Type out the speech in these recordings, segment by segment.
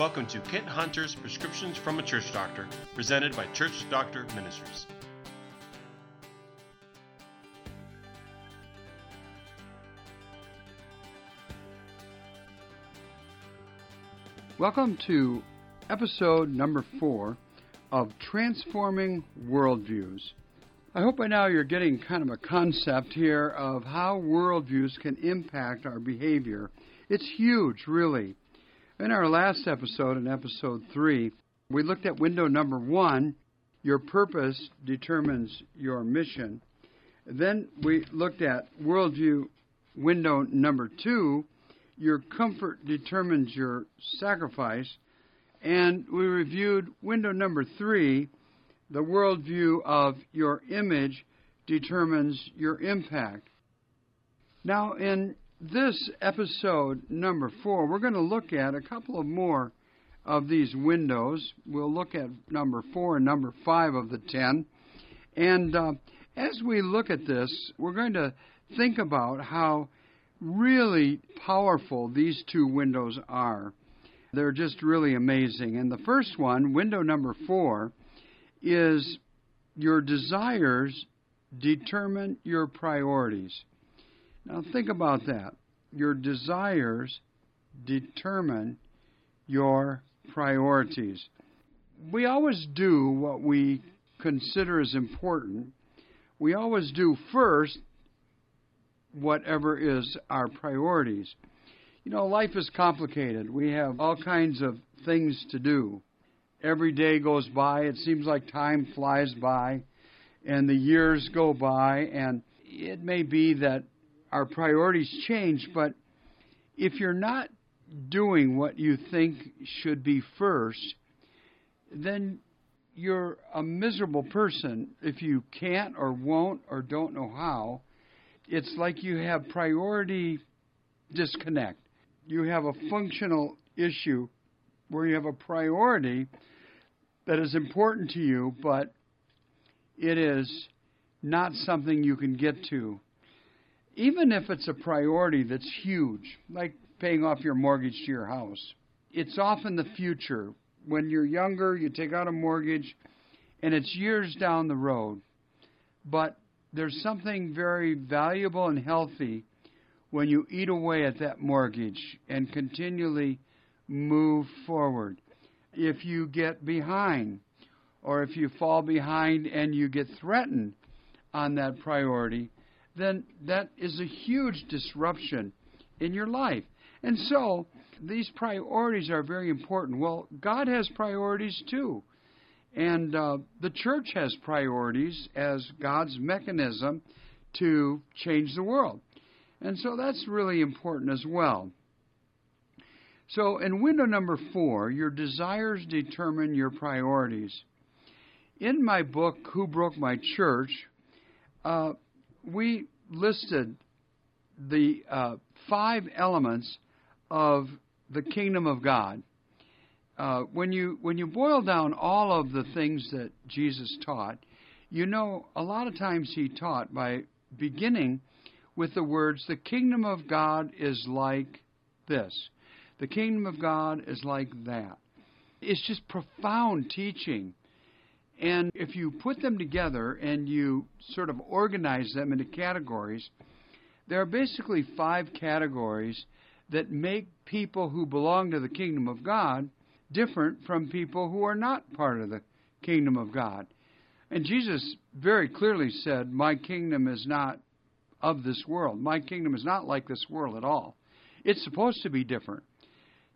Welcome to Kent Hunter's Prescriptions from a Church Doctor, presented by Church Doctor Ministries. Welcome to episode number four of Transforming Worldviews. I hope by now you're getting kind of a concept here of how worldviews can impact our behavior. It's huge, really. In our last episode, in episode three, we looked at window number one your purpose determines your mission. Then we looked at worldview window number two your comfort determines your sacrifice. And we reviewed window number three the worldview of your image determines your impact. Now, in this episode number four, we're going to look at a couple of more of these windows. We'll look at number four and number five of the ten. And uh, as we look at this, we're going to think about how really powerful these two windows are. They're just really amazing. And the first one, window number four, is your desires determine your priorities. Now, think about that. Your desires determine your priorities. We always do what we consider as important. We always do first whatever is our priorities. You know, life is complicated. We have all kinds of things to do. Every day goes by, it seems like time flies by, and the years go by, and it may be that our priorities change, but if you're not doing what you think should be first, then you're a miserable person if you can't or won't or don't know how it's like you have priority disconnect. You have a functional issue where you have a priority that is important to you, but it is not something you can get to. Even if it's a priority that's huge, like paying off your mortgage to your house, it's often the future. When you're younger, you take out a mortgage, and it's years down the road. But there's something very valuable and healthy when you eat away at that mortgage and continually move forward. If you get behind, or if you fall behind and you get threatened on that priority, then that is a huge disruption in your life. And so, these priorities are very important. Well, God has priorities too. And uh, the church has priorities as God's mechanism to change the world. And so that's really important as well. So, in window number four, your desires determine your priorities. In my book, Who Broke My Church, uh, we listed the uh, five elements of the kingdom of God. Uh, when you when you boil down all of the things that Jesus taught, you know a lot of times he taught by beginning with the words, "The kingdom of God is like this. The kingdom of God is like that." It's just profound teaching. And if you put them together and you sort of organize them into categories, there are basically five categories that make people who belong to the kingdom of God different from people who are not part of the kingdom of God. And Jesus very clearly said, My kingdom is not of this world. My kingdom is not like this world at all. It's supposed to be different.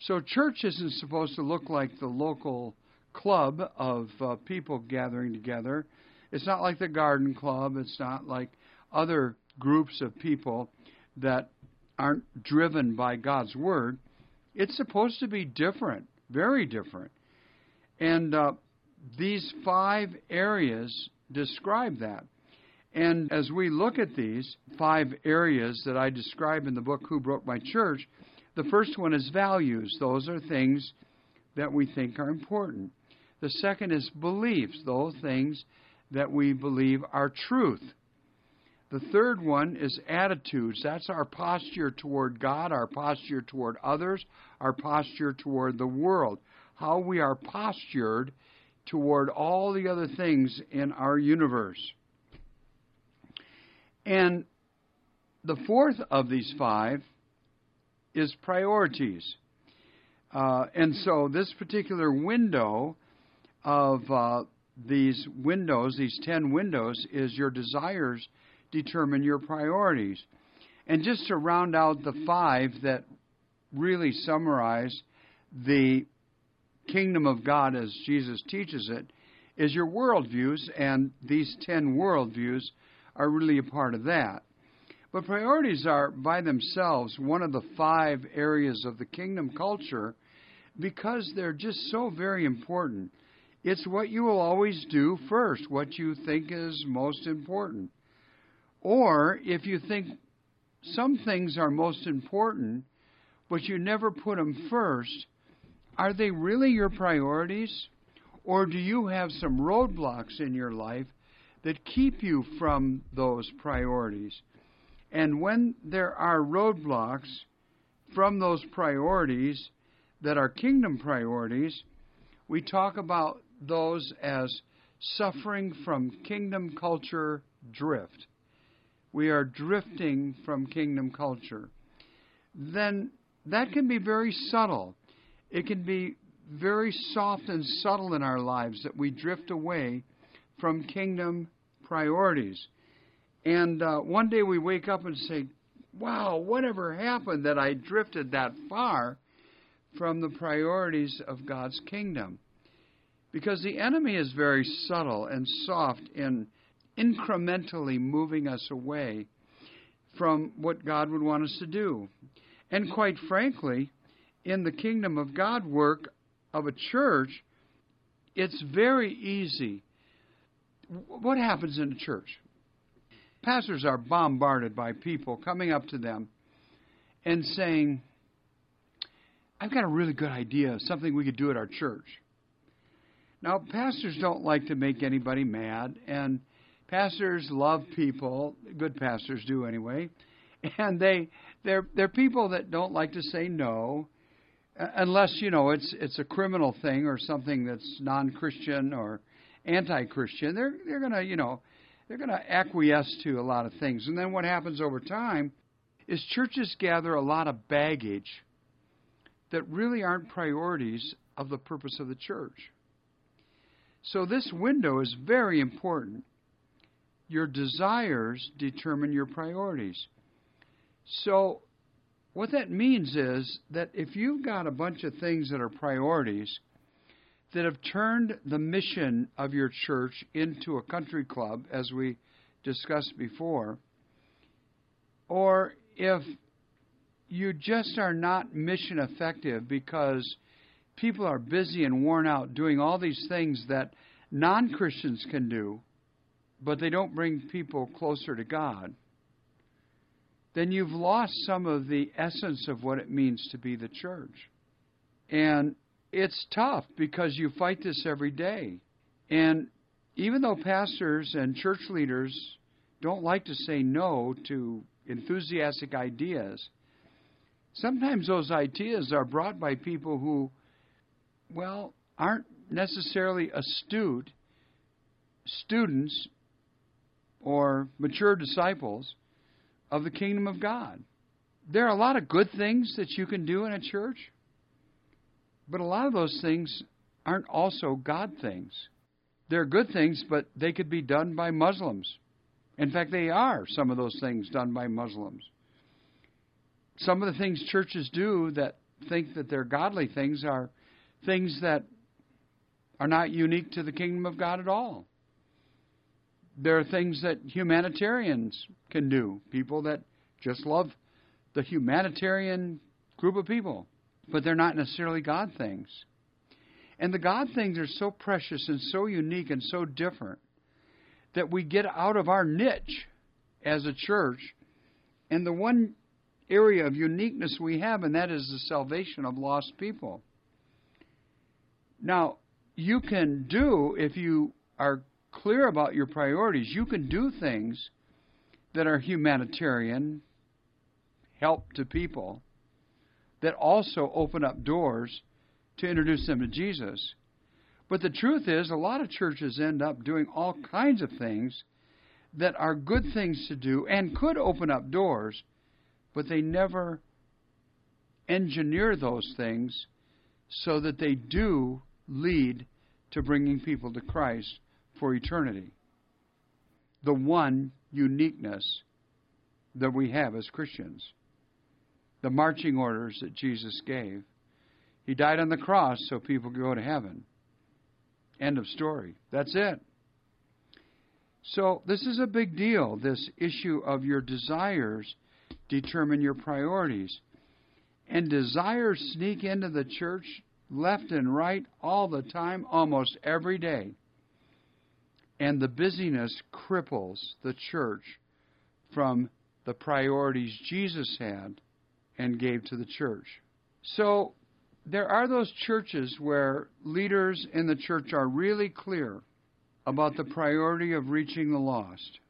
So, church isn't supposed to look like the local club of uh, people gathering together. It's not like the garden club. It's not like other groups of people that aren't driven by God's word. It's supposed to be different very different. And uh, these five areas describe that. And as we look at these five areas that I describe in the book Who Broke My Church, the first one is values. Those are things that we think are important. The second is beliefs, those things that we believe are truth. The third one is attitudes. That's our posture toward God, our posture toward others, our posture toward the world. How we are postured toward all the other things in our universe. And the fourth of these five is priorities. Uh, and so this particular window of uh, these windows, these 10 windows, is your desires determine your priorities. And just to round out the five that really summarize the kingdom of God as Jesus teaches it, is your worldviews, and these 10 worldviews are really a part of that. But priorities are, by themselves, one of the five areas of the kingdom culture because they're just so very important. It's what you will always do first, what you think is most important. Or if you think some things are most important, but you never put them first, are they really your priorities? Or do you have some roadblocks in your life that keep you from those priorities? And when there are roadblocks from those priorities that are kingdom priorities, we talk about those as suffering from kingdom culture drift. We are drifting from kingdom culture. Then that can be very subtle. It can be very soft and subtle in our lives that we drift away from kingdom priorities. And uh, one day we wake up and say, Wow, whatever happened that I drifted that far from the priorities of God's kingdom? Because the enemy is very subtle and soft in incrementally moving us away from what God would want us to do. And quite frankly, in the kingdom of God work of a church, it's very easy. What happens in a church? Pastors are bombarded by people coming up to them and saying, I've got a really good idea of something we could do at our church. Now, pastors don't like to make anybody mad, and pastors love people. Good pastors do anyway, and they they're they're people that don't like to say no, uh, unless you know it's it's a criminal thing or something that's non-Christian or anti-Christian. They're they're gonna you know they're gonna acquiesce to a lot of things, and then what happens over time is churches gather a lot of baggage that really aren't priorities of the purpose of the church. So this window is very important. Your desires determine your priorities. So what that means is that if you've got a bunch of things that are priorities that have turned the mission of your church into a country club, as we discussed before, or if you just are not mission effective because people are busy and worn out doing all these things that non Christians can do, but they don't bring people closer to God, then you've lost some of the essence of what it means to be the church. And it's tough because you fight this every day. And even though pastors and church leaders don't like to say no to enthusiastic ideas, sometimes those ideas are brought by people who well, aren't necessarily astute students or mature disciples of the kingdom of God. There are a lot of good things that you can do in a church, but a lot of those things aren't also God things. They're good things, but they could be done by Muslims. In fact, they are some of those things done by Muslims. Some of the things churches do that think that they're godly things are things that are not unique to the kingdom of God at all. There are things that humanitarians can do, people that just love the humanitarian group of people, but they're not necessarily God things. And the God things are so precious and so unique and so different that we get out of our niche as a church. And the one area of uniqueness we have, and that is the salvation of lost people. Now, you can do, if you are clear about your priorities, you can do things that are humanitarian, help to people, that also open up doors to introduce them to Jesus. But the truth is, a lot of churches end up doing all kinds of things that are good things to do and could open up doors, but they never engineer those things so that they do lead to bringing people to Christ for eternity. The one uniqueness that we have as Christians, the marching orders that Jesus gave. He died on the cross so people could go to heaven. End of story. That's it. So, this is a big deal, this issue of your desires determine your priorities. And desires sneak into the church left and right all the time, almost every day. And the busyness cripples the church from the priorities Jesus had and gave to the church. So there are those churches where leaders in the church are really clear about the priority of reaching the lost.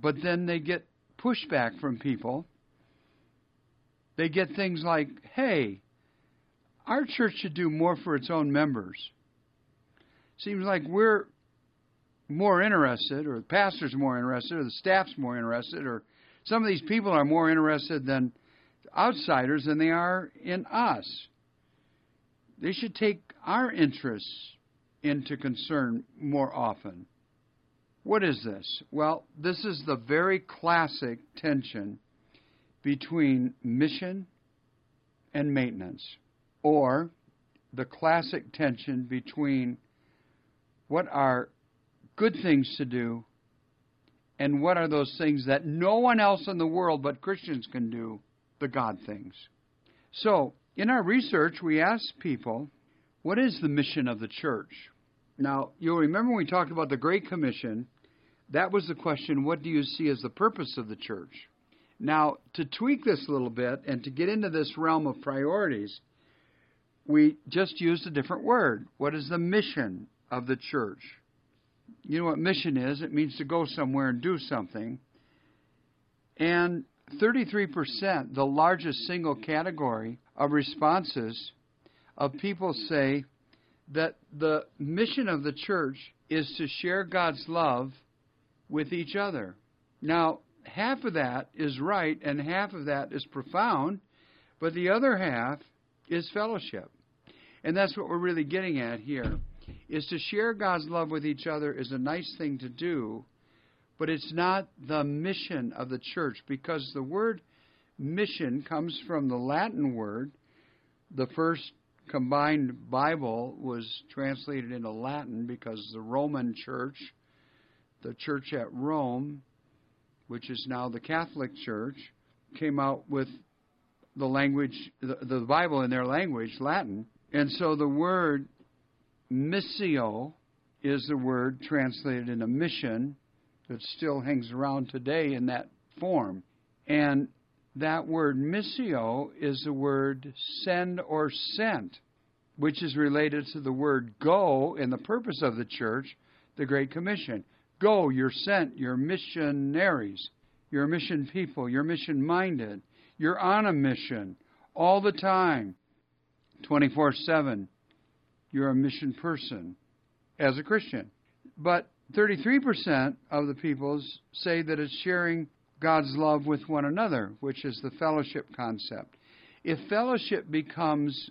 But then they get pushback from people. They get things like, hey, our church should do more for its own members. Seems like we're more interested, or the pastor's more interested, or the staff's more interested, or some of these people are more interested than outsiders than they are in us. They should take our interests into concern more often. What is this? Well, this is the very classic tension between mission and maintenance or the classic tension between what are good things to do and what are those things that no one else in the world but Christians can do, the God things. So, in our research, we asked people, what is the mission of the church? Now, you'll remember when we talked about the Great Commission, that was the question, what do you see as the purpose of the church? Now, to tweak this a little bit and to get into this realm of priorities, we just used a different word. What is the mission of the church? You know what mission is? It means to go somewhere and do something. And 33%, the largest single category of responses of people say that the mission of the church is to share God's love with each other. Now, half of that is right and half of that is profound, but the other half is fellowship. And that's what we're really getting at here. Is to share God's love with each other is a nice thing to do, but it's not the mission of the church because the word mission comes from the Latin word. The first combined Bible was translated into Latin because the Roman church, the church at Rome, which is now the Catholic Church, came out with the language, the, the Bible in their language, Latin. And so the word missio is the word translated into mission that still hangs around today in that form. And that word missio is the word send or sent, which is related to the word go in the purpose of the church, the Great Commission. Go, you're sent, you're missionaries, you're mission people, you're mission minded, you're on a mission all the time. 24 7. You're a mission person as a Christian. But 33% of the people say that it's sharing God's love with one another, which is the fellowship concept. If fellowship becomes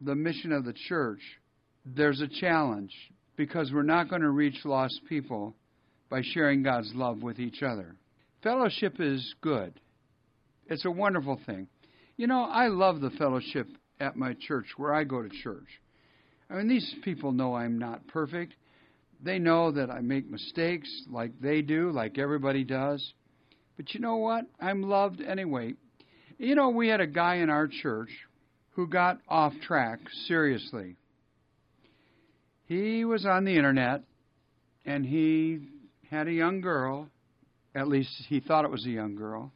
the mission of the church, there's a challenge because we're not going to reach lost people by sharing God's love with each other. Fellowship is good, it's a wonderful thing. You know, I love the fellowship at my church where I go to church. I mean, these people know I'm not perfect. They know that I make mistakes like they do, like everybody does. But you know what? I'm loved anyway. You know, we had a guy in our church who got off track, seriously. He was on the internet and he had a young girl, at least he thought it was a young girl.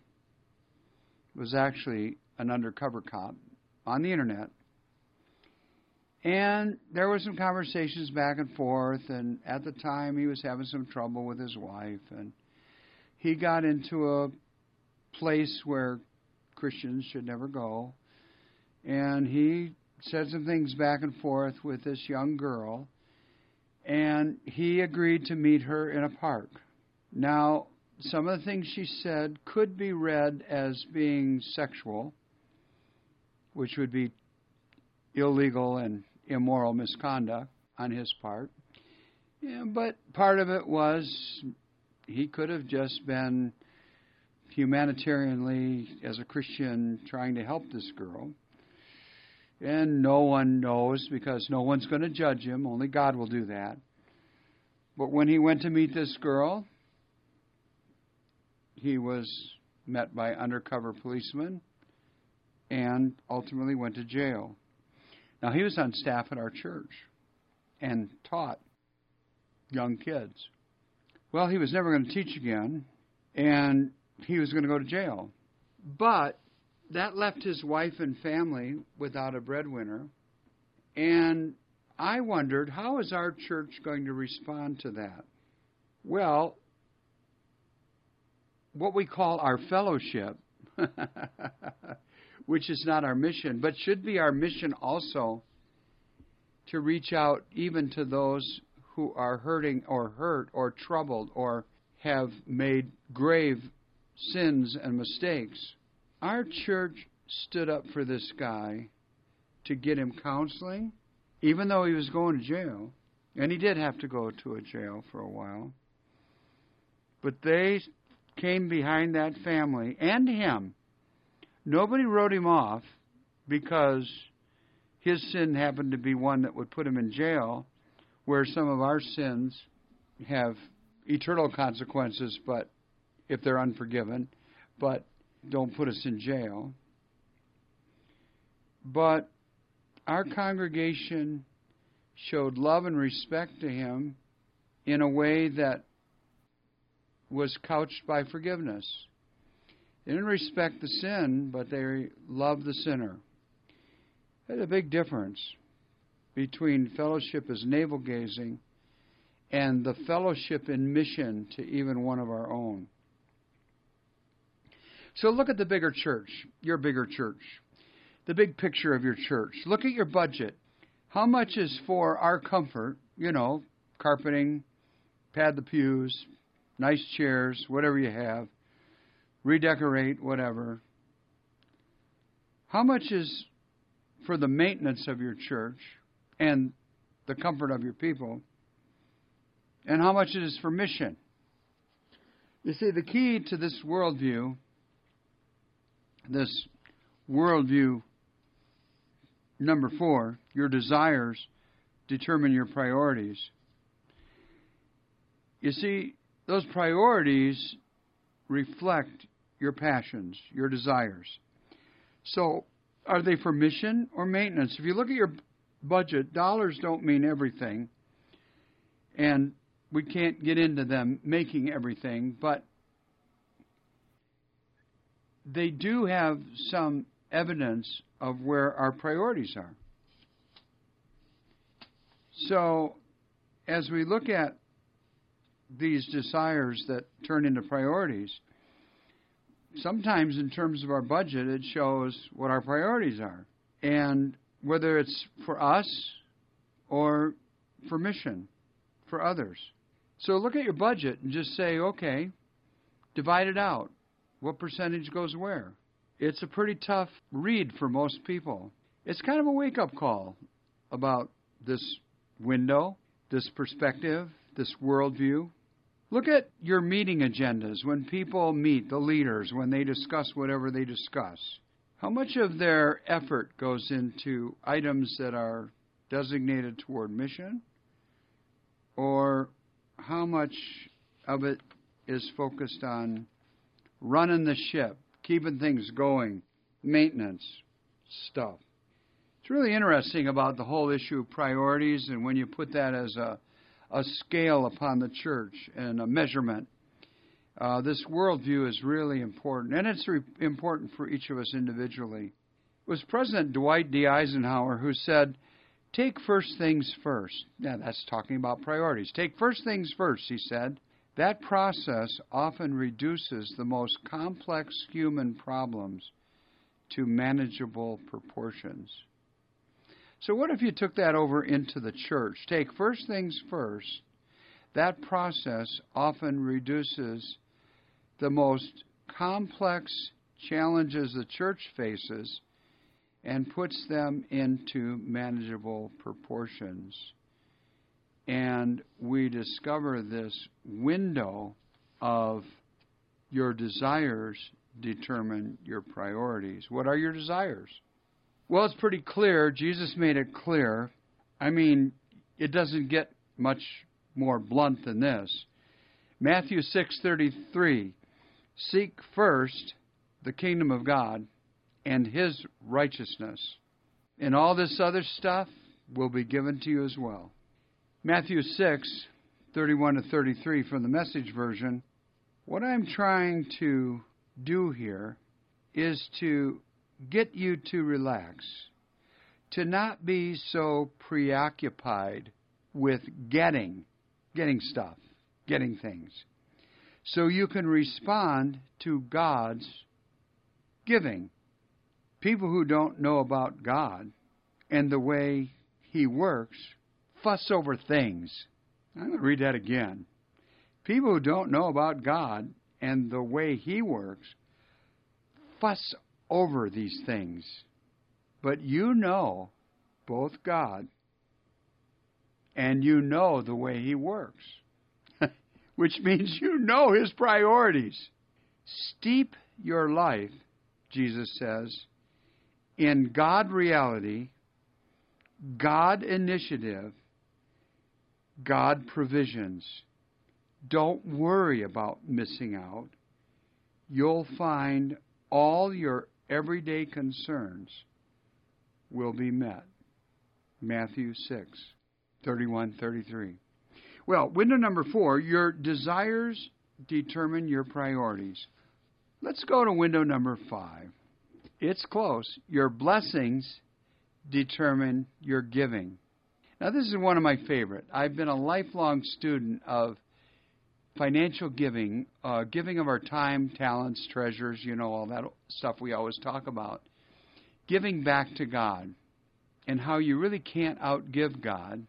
It was actually an undercover cop on the internet. And there were some conversations back and forth, and at the time he was having some trouble with his wife, and he got into a place where Christians should never go, and he said some things back and forth with this young girl, and he agreed to meet her in a park. Now, some of the things she said could be read as being sexual, which would be illegal and immoral misconduct on his part. Yeah, but part of it was he could have just been humanitarianly, as a Christian, trying to help this girl. And no one knows because no one's going to judge him. Only God will do that. But when he went to meet this girl, he was met by undercover policemen and ultimately went to jail. Now, he was on staff at our church and taught young kids. Well, he was never going to teach again, and he was going to go to jail. But that left his wife and family without a breadwinner. And I wondered, how is our church going to respond to that? Well, what we call our fellowship, which is not our mission, but should be our mission also to reach out even to those who are hurting or hurt or troubled or have made grave sins and mistakes. Our church stood up for this guy to get him counseling, even though he was going to jail. And he did have to go to a jail for a while. But they came behind that family and him. Nobody wrote him off because his sin happened to be one that would put him in jail, where some of our sins have eternal consequences, but if they're unforgiven, but don't put us in jail. But our congregation showed love and respect to him in a way that was couched by forgiveness. They didn't respect the sin, but they loved the sinner. There's a big difference between fellowship as navel gazing and the fellowship in mission to even one of our own. So look at the bigger church, your bigger church, the big picture of your church. Look at your budget. How much is for our comfort, you know, carpeting, pad the pews, nice chairs, whatever you have, redecorate, whatever. How much is for the maintenance of your church and the comfort of your people? And how much is for mission? You see, the key to this worldview, this worldview number four, your desires determine your priorities. You see, those priorities reflect your passions, your desires. So, are they for mission or maintenance? If you look at your budget, dollars don't mean everything. And we can't get into them making everything, but they do have some evidence of where our priorities are. So, as we look at these desires that turn into priorities, sometimes in terms of our budget, it shows what our priorities are. And whether it's for us or for mission, for others. So look at your budget and just say, okay, divide it out. What percentage goes where? It's a pretty tough read for most people. It's kind of a wake up call about this window, this perspective, this worldview. Look at your meeting agendas when people meet, the leaders, when they discuss whatever they discuss. How much of their effort goes into items that are designated toward mission? Or how much of it is focused on running the ship, keeping things going, maintenance stuff? It's really interesting about the whole issue of priorities and when you put that as a, a scale upon the church and a measurement. Uh, this worldview is really important, and it's re- important for each of us individually. It was President Dwight D. Eisenhower who said, Take first things first. Now, that's talking about priorities. Take first things first, he said, That process often reduces the most complex human problems to manageable proportions. So, what if you took that over into the church? Take first things first. That process often reduces the most complex challenges the church faces and puts them into manageable proportions. And we discover this window of your desires determine your priorities. What are your desires? Well, it's pretty clear. Jesus made it clear. I mean, it doesn't get much more blunt than this. Matthew 6:33 Seek first the kingdom of God and his righteousness, and all this other stuff will be given to you as well. Matthew 6:31 to 33 from the message version. What I'm trying to do here is to get you to relax, to not be so preoccupied with getting, getting stuff, getting things, so you can respond to God's giving. People who don't know about God and the way He works fuss over things. I'm going to read that again. People who don't know about God and the way He works fuss over these things. But you know both God and you know the way He works, which means you know His priorities. Steep your life, Jesus says, in God reality, God initiative, God provisions. Don't worry about missing out. You'll find all your everyday concerns will be met. Matthew 6, 31 33. Well, window number four your desires determine your priorities. Let's go to window number five. It's close. Your blessings determine your giving. Now, this is one of my favorite. I've been a lifelong student of financial giving, uh, giving of our time, talents, treasures, you know, all that stuff we always talk about. Giving back to God and how you really can't outgive God.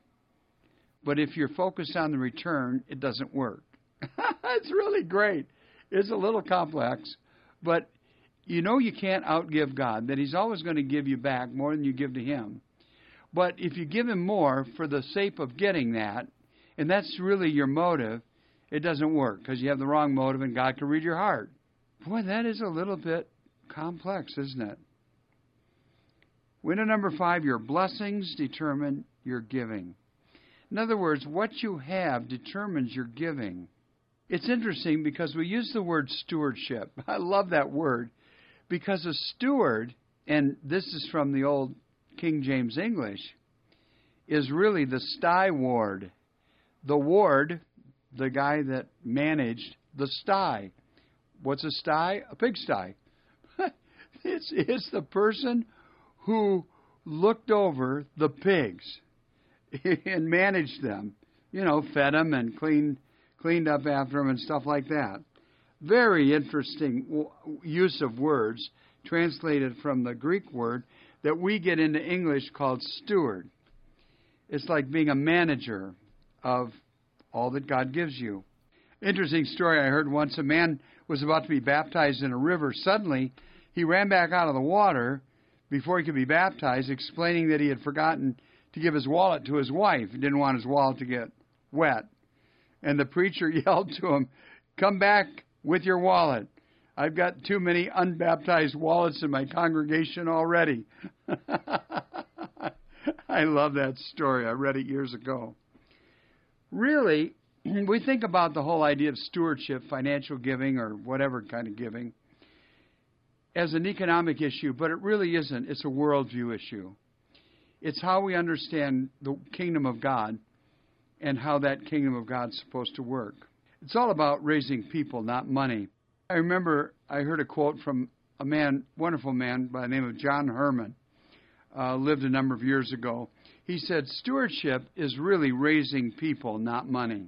But if you're focused on the return, it doesn't work. it's really great. It's a little complex, but you know you can't outgive God, that He's always going to give you back more than you give to Him. But if you give Him more for the sake of getting that, and that's really your motive, it doesn't work because you have the wrong motive and God can read your heart. Boy, that is a little bit complex, isn't it? Window number five your blessings determine your giving. In other words, what you have determines your giving. It's interesting because we use the word stewardship. I love that word because a steward, and this is from the old King James English, is really the sty ward. The ward the guy that managed the sty. What's a sty? A pigsty. it's it's the person who looked over the pigs and managed them. You know, fed them and cleaned cleaned up after them and stuff like that. Very interesting use of words translated from the Greek word that we get into English called steward. It's like being a manager of all that God gives you. Interesting story I heard once a man was about to be baptized in a river. Suddenly, he ran back out of the water before he could be baptized, explaining that he had forgotten to give his wallet to his wife. He didn't want his wallet to get wet. And the preacher yelled to him, Come back with your wallet. I've got too many unbaptized wallets in my congregation already. I love that story. I read it years ago really, we think about the whole idea of stewardship, financial giving, or whatever kind of giving, as an economic issue, but it really isn't. It's a worldview issue. It's how we understand the kingdom of God and how that kingdom of God is supposed to work. It's all about raising people, not money. I remember I heard a quote from a man, wonderful man by the name of John Herman, uh, lived a number of years ago. He said, Stewardship is really raising people, not money.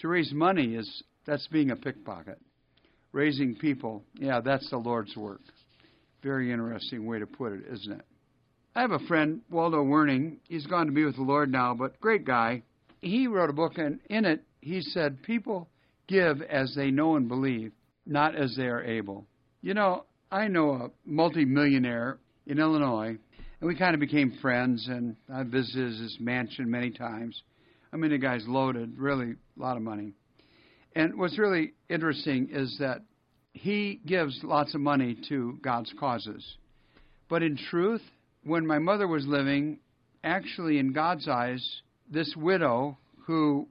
To raise money is that's being a pickpocket. Raising people, yeah, that's the Lord's work. Very interesting way to put it, isn't it? I have a friend, Waldo Werning. He's gone to be with the Lord now, but great guy. He wrote a book, and in it, he said, People give as they know and believe, not as they are able. You know, I know a multimillionaire in Illinois, and we kind of became friends, and I visited his mansion many times. I mean, the guy's loaded, really a lot of money. And what's really interesting is that he gives lots of money to God's causes. But in truth, when my mother was living, actually, in God's eyes, this widow who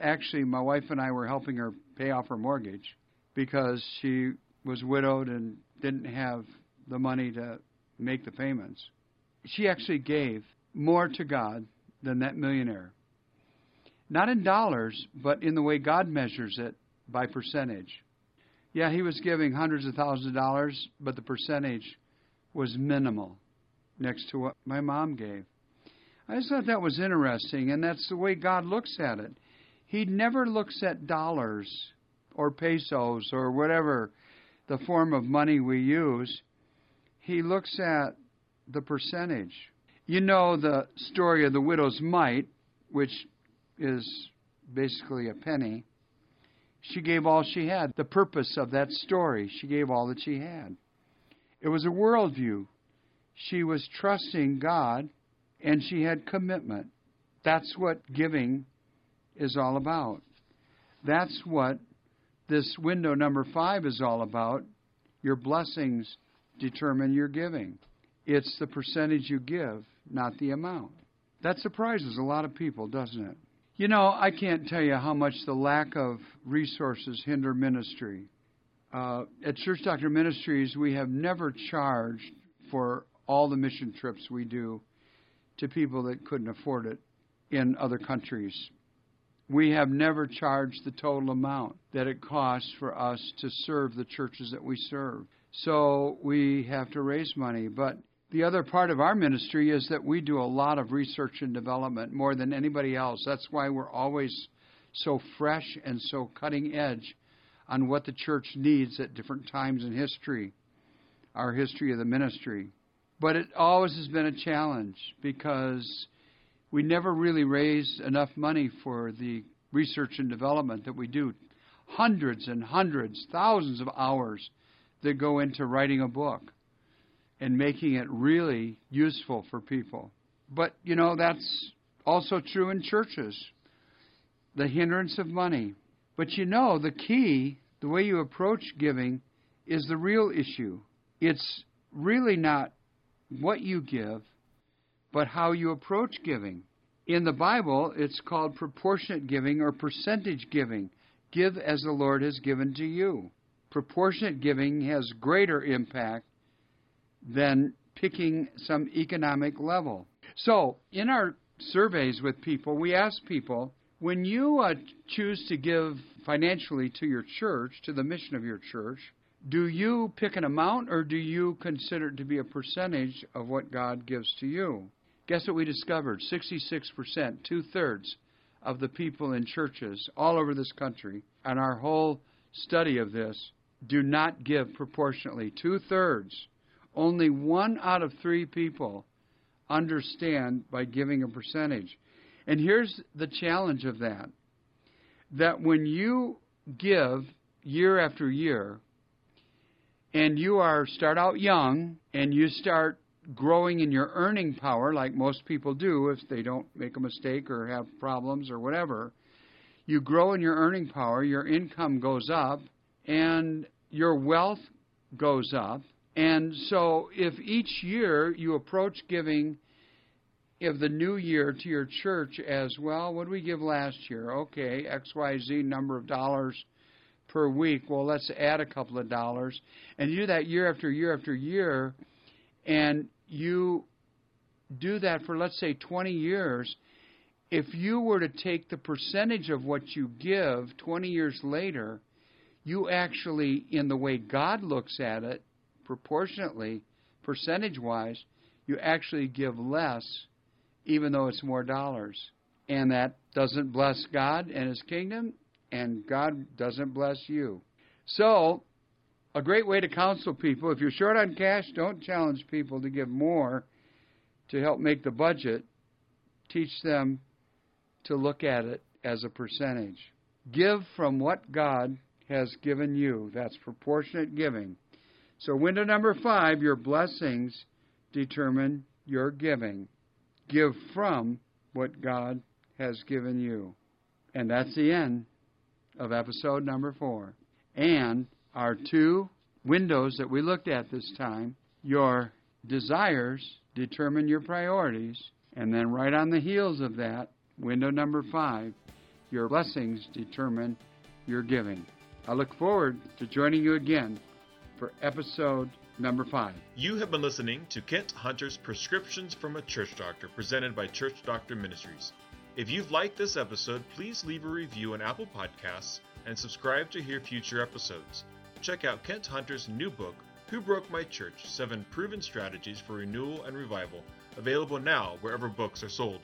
actually my wife and I were helping her pay off her mortgage because she was widowed and didn't have the money to make the payments. She actually gave more to God than that millionaire. Not in dollars, but in the way God measures it by percentage. Yeah, he was giving hundreds of thousands of dollars, but the percentage was minimal next to what my mom gave. I just thought that was interesting, and that's the way God looks at it. He never looks at dollars or pesos or whatever the form of money we use. He looks at the percentage. You know the story of the widow's mite, which is basically a penny. She gave all she had. The purpose of that story, she gave all that she had. It was a worldview. She was trusting God and she had commitment. That's what giving is all about. That's what this window number five is all about. Your blessings determine your giving. It's the percentage you give, not the amount. That surprises a lot of people, doesn't it? You know, I can't tell you how much the lack of resources hinder ministry. Uh, at Church Doctor Ministries, we have never charged for all the mission trips we do to people that couldn't afford it in other countries. We have never charged the total amount that it costs for us to serve the churches that we serve. So we have to raise money. But the other part of our ministry is that we do a lot of research and development more than anybody else. That's why we're always so fresh and so cutting edge on what the church needs at different times in history, our history of the ministry. But it always has been a challenge because we never really raised enough money for the research and development that we do. Hundreds and hundreds, thousands of hours that go into writing a book and making it really useful for people. But, you know, that's also true in churches the hindrance of money. But you know, the key, the way you approach giving, is the real issue. It's really not what you give, but how you approach giving. In the Bible, it's called proportionate giving or percentage giving. Give as the Lord has given to you. Proportionate giving has greater impact than picking some economic level. So, in our surveys with people, we ask people when you uh, choose to give financially to your church, to the mission of your church, do you pick an amount or do you consider it to be a percentage of what God gives to you? Guess what we discovered? 66%, two thirds of the people in churches all over this country, and our whole study of this, do not give proportionately. Two thirds only one out of three people understand by giving a percentage. And here's the challenge of that that when you give year after year, and you are start out young and you start growing in your earning power like most people do if they don't make a mistake or have problems or whatever you grow in your earning power your income goes up and your wealth goes up and so, if each year you approach giving of the new year to your church as well, what did we give last year? Okay, XYZ number of dollars per week. Well, let's add a couple of dollars. And you do that year after year after year, and you do that for, let's say, 20 years. If you were to take the percentage of what you give 20 years later, you actually, in the way God looks at it, proportionately, percentage wise, you actually give less, even though it's more dollars. And that doesn't bless God and His kingdom, and God doesn't bless you. So, a great way to counsel people if you're short on cash, don't challenge people to give more to help make the budget. Teach them to look at it as a percentage. Give from what God has given you. That's proportionate giving. So, window number five your blessings determine your giving. Give from what God has given you. And that's the end of episode number four. And our two windows that we looked at this time your desires determine your priorities. And then, right on the heels of that, window number five, your blessings determine your giving. I look forward to joining you again for episode number five. You have been listening to Kent Hunter's Prescriptions from a Church Doctor, presented by Church Doctor Ministries. If you've liked this episode, please leave a review on Apple Podcasts and subscribe to hear future episodes. Check out Kent Hunter's new book, Who Broke My Church Seven Proven Strategies for Renewal and Revival, available now wherever books are sold.